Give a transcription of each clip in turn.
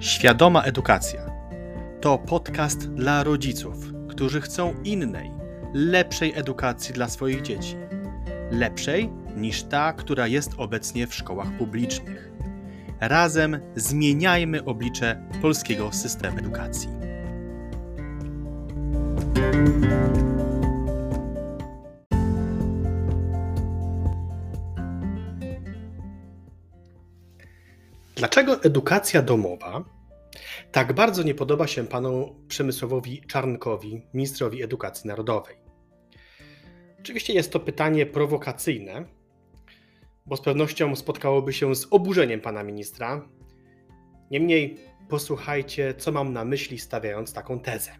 Świadoma Edukacja to podcast dla rodziców, którzy chcą innej, lepszej edukacji dla swoich dzieci. Lepszej niż ta, która jest obecnie w szkołach publicznych. Razem zmieniajmy oblicze polskiego systemu edukacji. Dlaczego edukacja domowa tak bardzo nie podoba się panu Przemysławowi Czarnkowi, ministrowi edukacji narodowej? Oczywiście jest to pytanie prowokacyjne, bo z pewnością spotkałoby się z oburzeniem pana ministra. Niemniej posłuchajcie, co mam na myśli, stawiając taką tezę.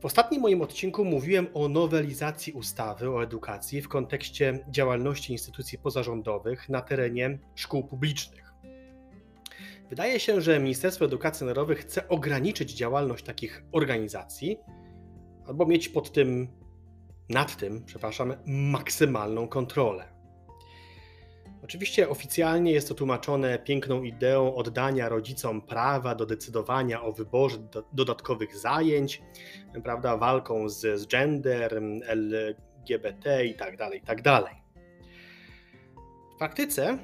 W ostatnim moim odcinku mówiłem o nowelizacji ustawy o edukacji w kontekście działalności instytucji pozarządowych na terenie szkół publicznych. Wydaje się, że Ministerstwo Edukacji Narodowej chce ograniczyć działalność takich organizacji albo mieć pod tym, nad tym, przepraszam, maksymalną kontrolę. Oczywiście oficjalnie jest to tłumaczone piękną ideą oddania rodzicom prawa do decydowania o wyborze do, dodatkowych zajęć, prawda, walką z, z gender, LGBT i tak dalej, i tak dalej. W praktyce,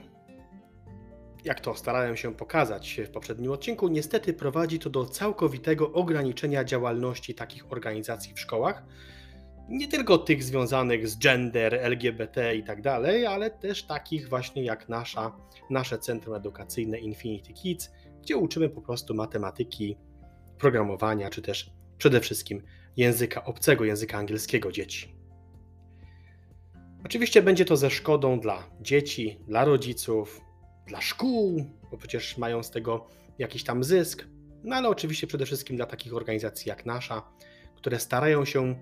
jak to starałem się pokazać w poprzednim odcinku, niestety prowadzi to do całkowitego ograniczenia działalności takich organizacji w szkołach, nie tylko tych związanych z gender, LGBT i tak dalej, ale też takich właśnie jak nasza, nasze Centrum Edukacyjne Infinity Kids, gdzie uczymy po prostu matematyki, programowania, czy też przede wszystkim języka obcego, języka angielskiego dzieci. Oczywiście będzie to ze szkodą dla dzieci, dla rodziców, dla szkół, bo przecież mają z tego jakiś tam zysk, no ale oczywiście przede wszystkim dla takich organizacji jak nasza, które starają się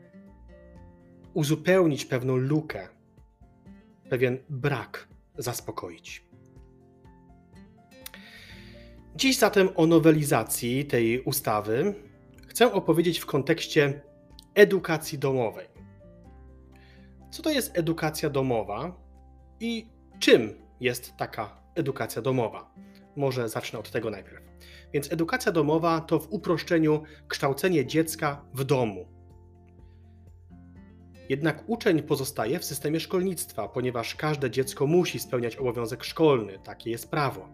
uzupełnić pewną lukę, pewien brak zaspokoić. Dziś zatem o nowelizacji tej ustawy chcę opowiedzieć w kontekście edukacji domowej. Co to jest edukacja domowa i czym jest taka edukacja domowa? Może zacznę od tego najpierw. Więc edukacja domowa to w uproszczeniu kształcenie dziecka w domu, jednak uczeń pozostaje w systemie szkolnictwa, ponieważ każde dziecko musi spełniać obowiązek szkolny, takie jest prawo.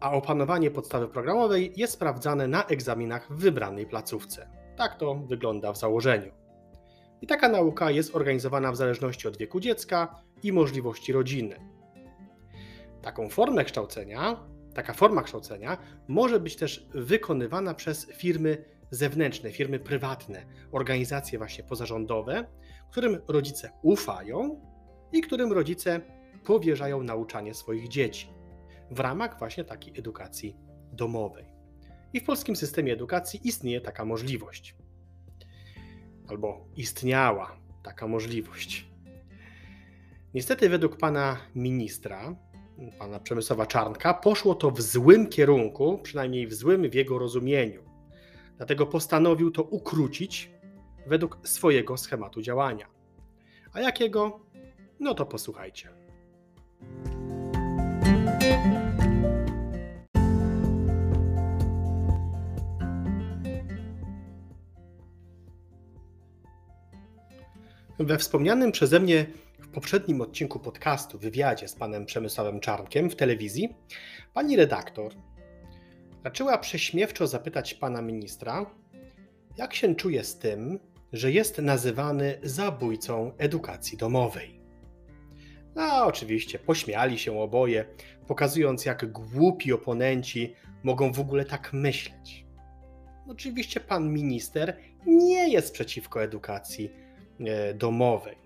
A opanowanie podstawy programowej jest sprawdzane na egzaminach w wybranej placówce. Tak to wygląda w założeniu. I taka nauka jest organizowana w zależności od wieku dziecka i możliwości rodziny. Taką formę kształcenia, taka forma kształcenia może być też wykonywana przez firmy zewnętrzne, firmy prywatne, organizacje właśnie pozarządowe, którym rodzice ufają i którym rodzice powierzają nauczanie swoich dzieci w ramach właśnie takiej edukacji domowej. I w polskim systemie edukacji istnieje taka możliwość. Albo istniała taka możliwość. Niestety, według pana ministra, pana Przemysława Czarnka, poszło to w złym kierunku, przynajmniej w złym w jego rozumieniu. Dlatego postanowił to ukrócić według swojego schematu działania. A jakiego? No to posłuchajcie. We wspomnianym przeze mnie w poprzednim odcinku podcastu, wywiadzie z panem Przemysławem Czarnkiem w telewizji, pani redaktor raczyła prześmiewczo zapytać pana ministra, jak się czuje z tym, że jest nazywany zabójcą edukacji domowej. No, oczywiście pośmiali się oboje, pokazując, jak głupi oponenci mogą w ogóle tak myśleć. Oczywiście pan minister nie jest przeciwko edukacji e, domowej.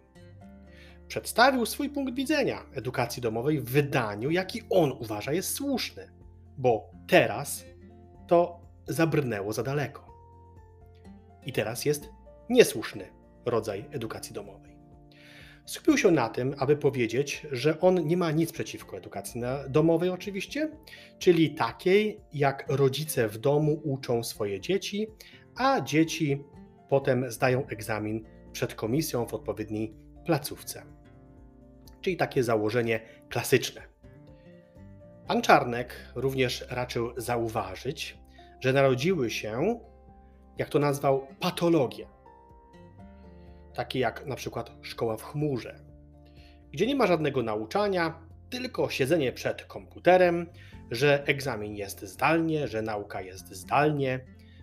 Przedstawił swój punkt widzenia edukacji domowej w wydaniu, jaki on uważa jest słuszny, bo teraz to zabrnęło za daleko. I teraz jest niesłuszny rodzaj edukacji domowej. Skupił się na tym, aby powiedzieć, że on nie ma nic przeciwko edukacji domowej, oczywiście, czyli takiej, jak rodzice w domu uczą swoje dzieci, a dzieci potem zdają egzamin przed komisją w odpowiedniej placówce. Czyli takie założenie klasyczne. Pan Czarnek również raczył zauważyć, że narodziły się, jak to nazwał, patologie. Takie jak na przykład szkoła w chmurze, gdzie nie ma żadnego nauczania, tylko siedzenie przed komputerem, że egzamin jest zdalnie, że nauka jest zdalnie,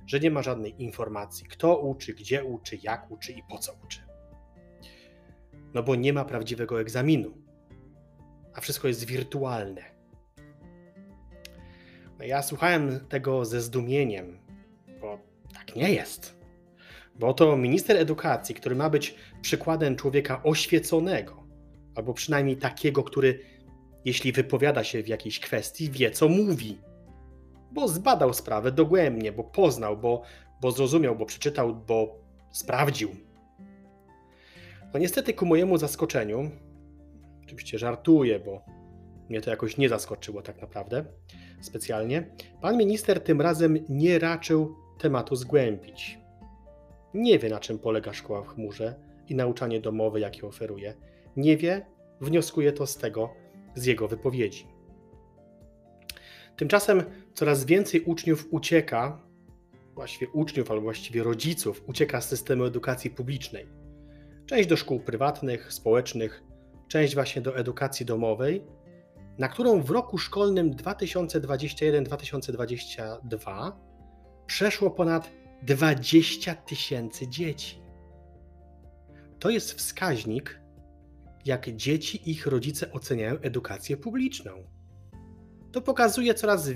że nie ma żadnej informacji, kto uczy, gdzie uczy, jak uczy i po co uczy. No bo nie ma prawdziwego egzaminu, a wszystko jest wirtualne. No ja słuchałem tego ze zdumieniem, bo tak nie jest. Bo to minister edukacji, który ma być przykładem człowieka oświeconego, albo przynajmniej takiego, który, jeśli wypowiada się w jakiejś kwestii, wie co mówi. Bo zbadał sprawę dogłębnie, bo poznał, bo, bo zrozumiał, bo przeczytał, bo sprawdził. No niestety, ku mojemu zaskoczeniu, oczywiście żartuję, bo mnie to jakoś nie zaskoczyło tak naprawdę specjalnie, pan minister tym razem nie raczył tematu zgłębić. Nie wie, na czym polega szkoła w chmurze i nauczanie domowe, jakie oferuje. Nie wie, wnioskuje to z tego, z jego wypowiedzi. Tymczasem coraz więcej uczniów ucieka, właściwie uczniów, albo właściwie rodziców, ucieka z systemu edukacji publicznej. Część do szkół prywatnych, społecznych, część właśnie do edukacji domowej, na którą w roku szkolnym 2021-2022 przeszło ponad 20 tysięcy dzieci. To jest wskaźnik, jak dzieci i ich rodzice oceniają edukację publiczną. To pokazuje, coraz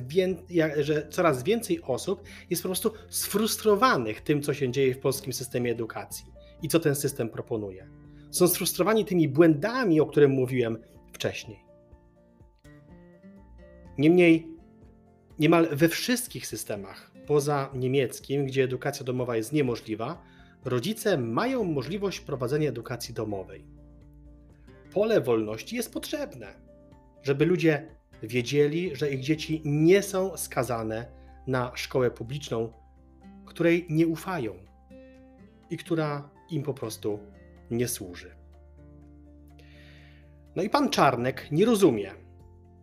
że coraz więcej osób jest po prostu sfrustrowanych tym, co się dzieje w polskim systemie edukacji i co ten system proponuje. Są sfrustrowani tymi błędami, o których mówiłem wcześniej. Niemniej, niemal we wszystkich systemach poza niemieckim, gdzie edukacja domowa jest niemożliwa, rodzice mają możliwość prowadzenia edukacji domowej. Pole wolności jest potrzebne, żeby ludzie wiedzieli, że ich dzieci nie są skazane na szkołę publiczną, której nie ufają i która im po prostu nie służy. No i pan Czarnek nie rozumie,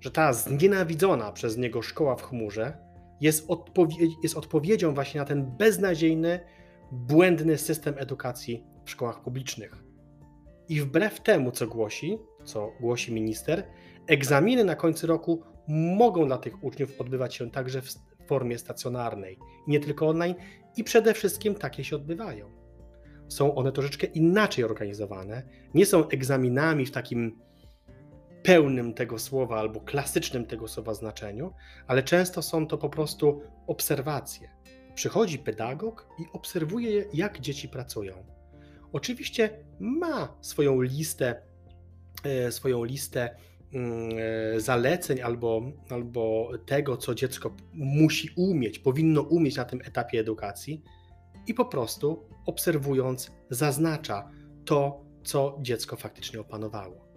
że ta znienawidzona przez niego szkoła w chmurze jest, jest odpowiedzią właśnie na ten beznadziejny, błędny system edukacji w szkołach publicznych. I wbrew temu, co głosi, co głosi minister, egzaminy na końcu roku mogą dla tych uczniów odbywać się także w formie stacjonarnej, nie tylko online, i przede wszystkim takie się odbywają. Są one troszeczkę inaczej organizowane, nie są egzaminami w takim pełnym tego słowa albo klasycznym tego słowa znaczeniu, ale często są to po prostu obserwacje. Przychodzi pedagog i obserwuje, jak dzieci pracują. Oczywiście ma swoją listę, e, swoją listę mm, e, zaleceń albo, albo tego, co dziecko musi umieć, powinno umieć na tym etapie edukacji i po prostu obserwując zaznacza to, co dziecko faktycznie opanowało.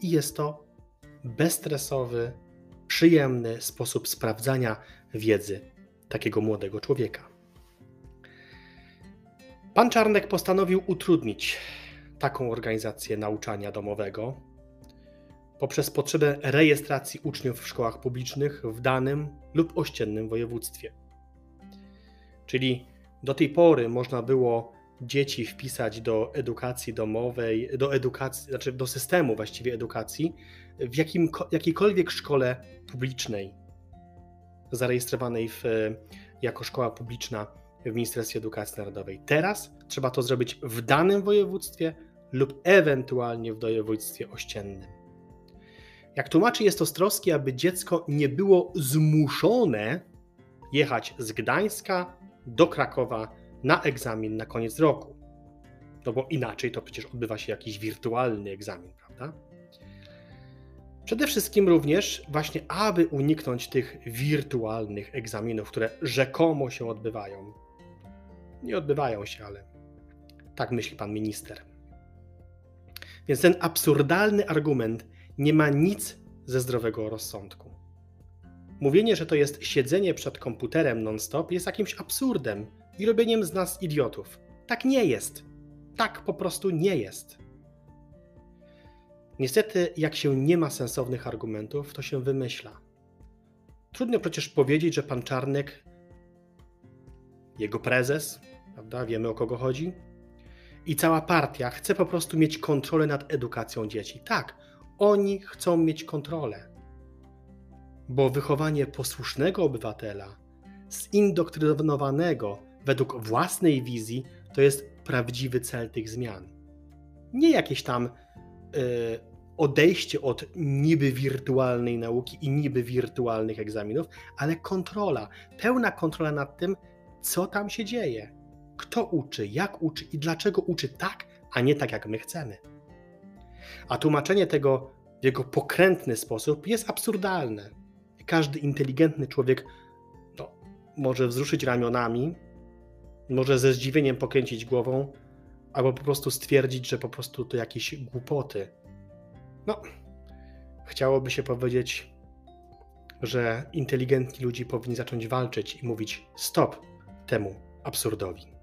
I jest to bezstresowy, przyjemny sposób sprawdzania wiedzy takiego młodego człowieka. Pan Czarnek postanowił utrudnić taką organizację nauczania domowego poprzez potrzebę rejestracji uczniów w szkołach publicznych w danym lub ościennym województwie. Czyli do tej pory można było dzieci wpisać do edukacji domowej, do edukacji, znaczy do systemu właściwie edukacji w jakim, jakiejkolwiek szkole publicznej zarejestrowanej w, jako szkoła publiczna w Ministerstwie Edukacji Narodowej. Teraz trzeba to zrobić w danym województwie lub ewentualnie w województwie ościennym. Jak tłumaczy, jest to z troski, aby dziecko nie było zmuszone jechać z Gdańska do Krakowa na egzamin na koniec roku. No bo inaczej to przecież odbywa się jakiś wirtualny egzamin, prawda? Przede wszystkim również właśnie, aby uniknąć tych wirtualnych egzaminów, które rzekomo się odbywają. Nie odbywają się, ale tak myśli pan minister. Więc ten absurdalny argument nie ma nic ze zdrowego rozsądku. Mówienie, że to jest siedzenie przed komputerem non-stop, jest jakimś absurdem i robieniem z nas idiotów. Tak nie jest. Tak po prostu nie jest. Niestety, jak się nie ma sensownych argumentów, to się wymyśla. Trudno przecież powiedzieć, że pan Czarnek, jego prezes, prawda, wiemy o kogo chodzi, i cała partia chce po prostu mieć kontrolę nad edukacją dzieci. Tak, oni chcą mieć kontrolę, bo wychowanie posłusznego obywatela, zindoktrynowanego według własnej wizji, to jest prawdziwy cel tych zmian. Nie jakieś tam y, odejście od niby wirtualnej nauki i niby wirtualnych egzaminów, ale kontrola, pełna kontrola nad tym, co tam się dzieje, kto uczy, jak uczy i dlaczego uczy tak, a nie tak, jak my chcemy. A tłumaczenie tego w jego pokrętny sposób jest absurdalne. Każdy inteligentny człowiek no, może wzruszyć ramionami, może ze zdziwieniem pokręcić głową, albo po prostu stwierdzić, że po prostu to jakieś głupoty. No, chciałoby się powiedzieć, że inteligentni ludzie powinni zacząć walczyć i mówić stop temu absurdowi.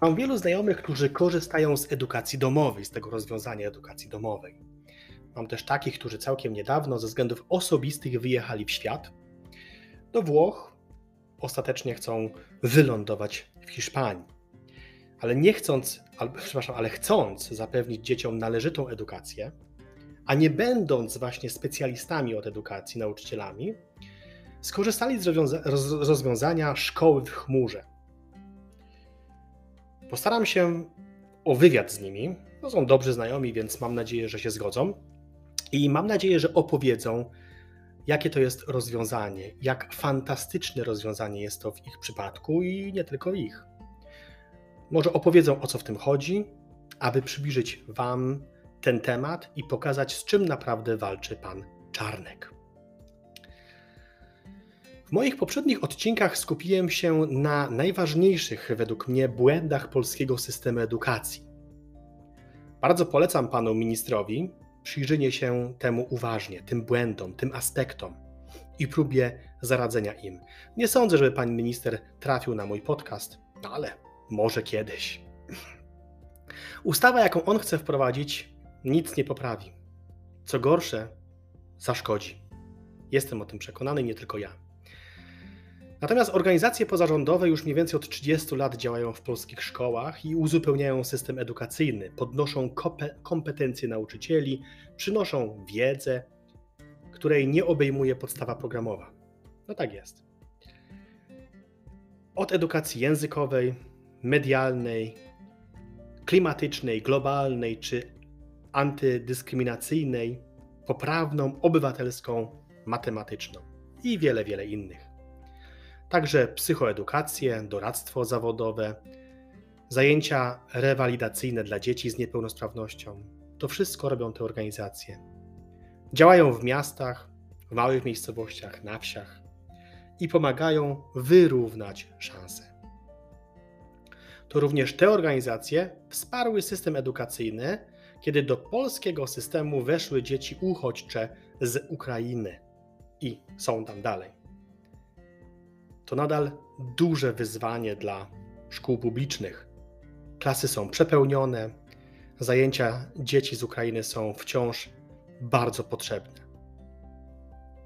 Mam wielu znajomych, którzy korzystają z edukacji domowej, z tego rozwiązania edukacji domowej. Mam też takich, którzy całkiem niedawno ze względów osobistych wyjechali w świat do Włoch. Ostatecznie chcą wylądować w Hiszpanii. Ale nie chcąc, albo, przepraszam, ale chcąc zapewnić dzieciom należytą edukację, a nie będąc właśnie specjalistami od edukacji, nauczycielami, skorzystali z rozwiązania szkoły w chmurze. Postaram się o wywiad z nimi. Są dobrzy znajomi, więc mam nadzieję, że się zgodzą. I mam nadzieję, że opowiedzą, jakie to jest rozwiązanie, jak fantastyczne rozwiązanie jest to w ich przypadku i nie tylko ich. Może opowiedzą o co w tym chodzi, aby przybliżyć Wam ten temat i pokazać, z czym naprawdę walczy pan Czarnek. W moich poprzednich odcinkach skupiłem się na najważniejszych według mnie błędach polskiego systemu edukacji. Bardzo polecam panu ministrowi przyjrzenie się temu uważnie, tym błędom, tym aspektom i próbie zaradzenia im. Nie sądzę, żeby pan minister trafił na mój podcast, no ale może kiedyś. Ustawa, jaką on chce wprowadzić, nic nie poprawi. Co gorsze, zaszkodzi. Jestem o tym przekonany, nie tylko ja. Natomiast organizacje pozarządowe już mniej więcej od 30 lat działają w polskich szkołach i uzupełniają system edukacyjny, podnoszą kompetencje nauczycieli, przynoszą wiedzę, której nie obejmuje podstawa programowa. No tak jest. Od edukacji językowej, medialnej, klimatycznej, globalnej czy antydyskryminacyjnej, poprawną, obywatelską, matematyczną i wiele, wiele innych. Także psychoedukację, doradztwo zawodowe, zajęcia rewalidacyjne dla dzieci z niepełnosprawnością. To wszystko robią te organizacje. Działają w miastach, w małych miejscowościach, na wsiach i pomagają wyrównać szanse. To również te organizacje wsparły system edukacyjny, kiedy do polskiego systemu weszły dzieci uchodźcze z Ukrainy i są tam dalej to nadal duże wyzwanie dla szkół publicznych. Klasy są przepełnione, zajęcia dzieci z Ukrainy są wciąż bardzo potrzebne.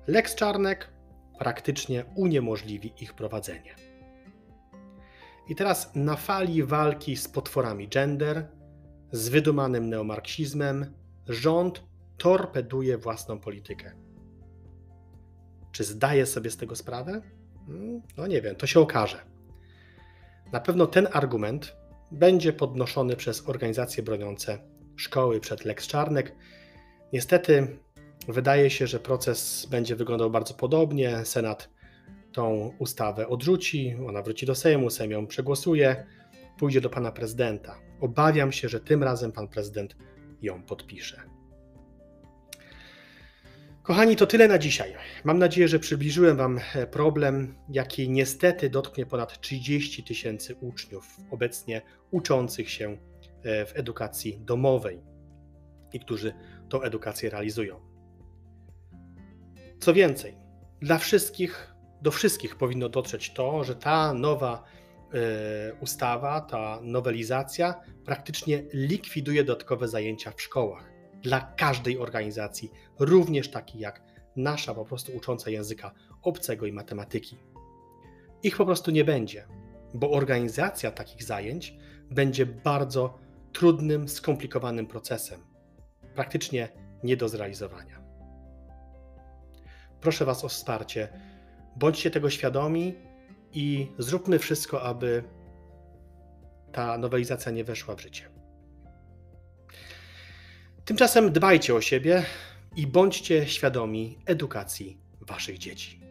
Lex Czarnek praktycznie uniemożliwi ich prowadzenie. I teraz na fali walki z potworami gender, z wydumanym neomarksizmem, rząd torpeduje własną politykę. Czy zdaje sobie z tego sprawę? No nie wiem, to się okaże. Na pewno ten argument będzie podnoszony przez organizacje broniące szkoły przed Lex Czarnek. Niestety wydaje się, że proces będzie wyglądał bardzo podobnie. Senat tą ustawę odrzuci, ona wróci do Sejmu, Sejm ją przegłosuje, pójdzie do pana prezydenta. Obawiam się, że tym razem pan prezydent ją podpisze. Kochani, to tyle na dzisiaj. Mam nadzieję, że przybliżyłem Wam e, problem, jaki niestety dotknie ponad 30 tysięcy uczniów obecnie uczących się e, w edukacji domowej i którzy tą edukację realizują. Co więcej, dla wszystkich, do wszystkich powinno dotrzeć to, że ta nowa e, ustawa, ta nowelizacja praktycznie likwiduje dodatkowe zajęcia w szkołach dla każdej organizacji, również takiej jak nasza, po prostu ucząca języka obcego i matematyki. Ich po prostu nie będzie, bo organizacja takich zajęć będzie bardzo trudnym, skomplikowanym procesem, praktycznie nie do zrealizowania. Proszę Was o wsparcie. Bądźcie tego świadomi i zróbmy wszystko, aby ta nowelizacja nie weszła w życie. Tymczasem dbajcie o siebie i bądźcie świadomi edukacji Waszych dzieci.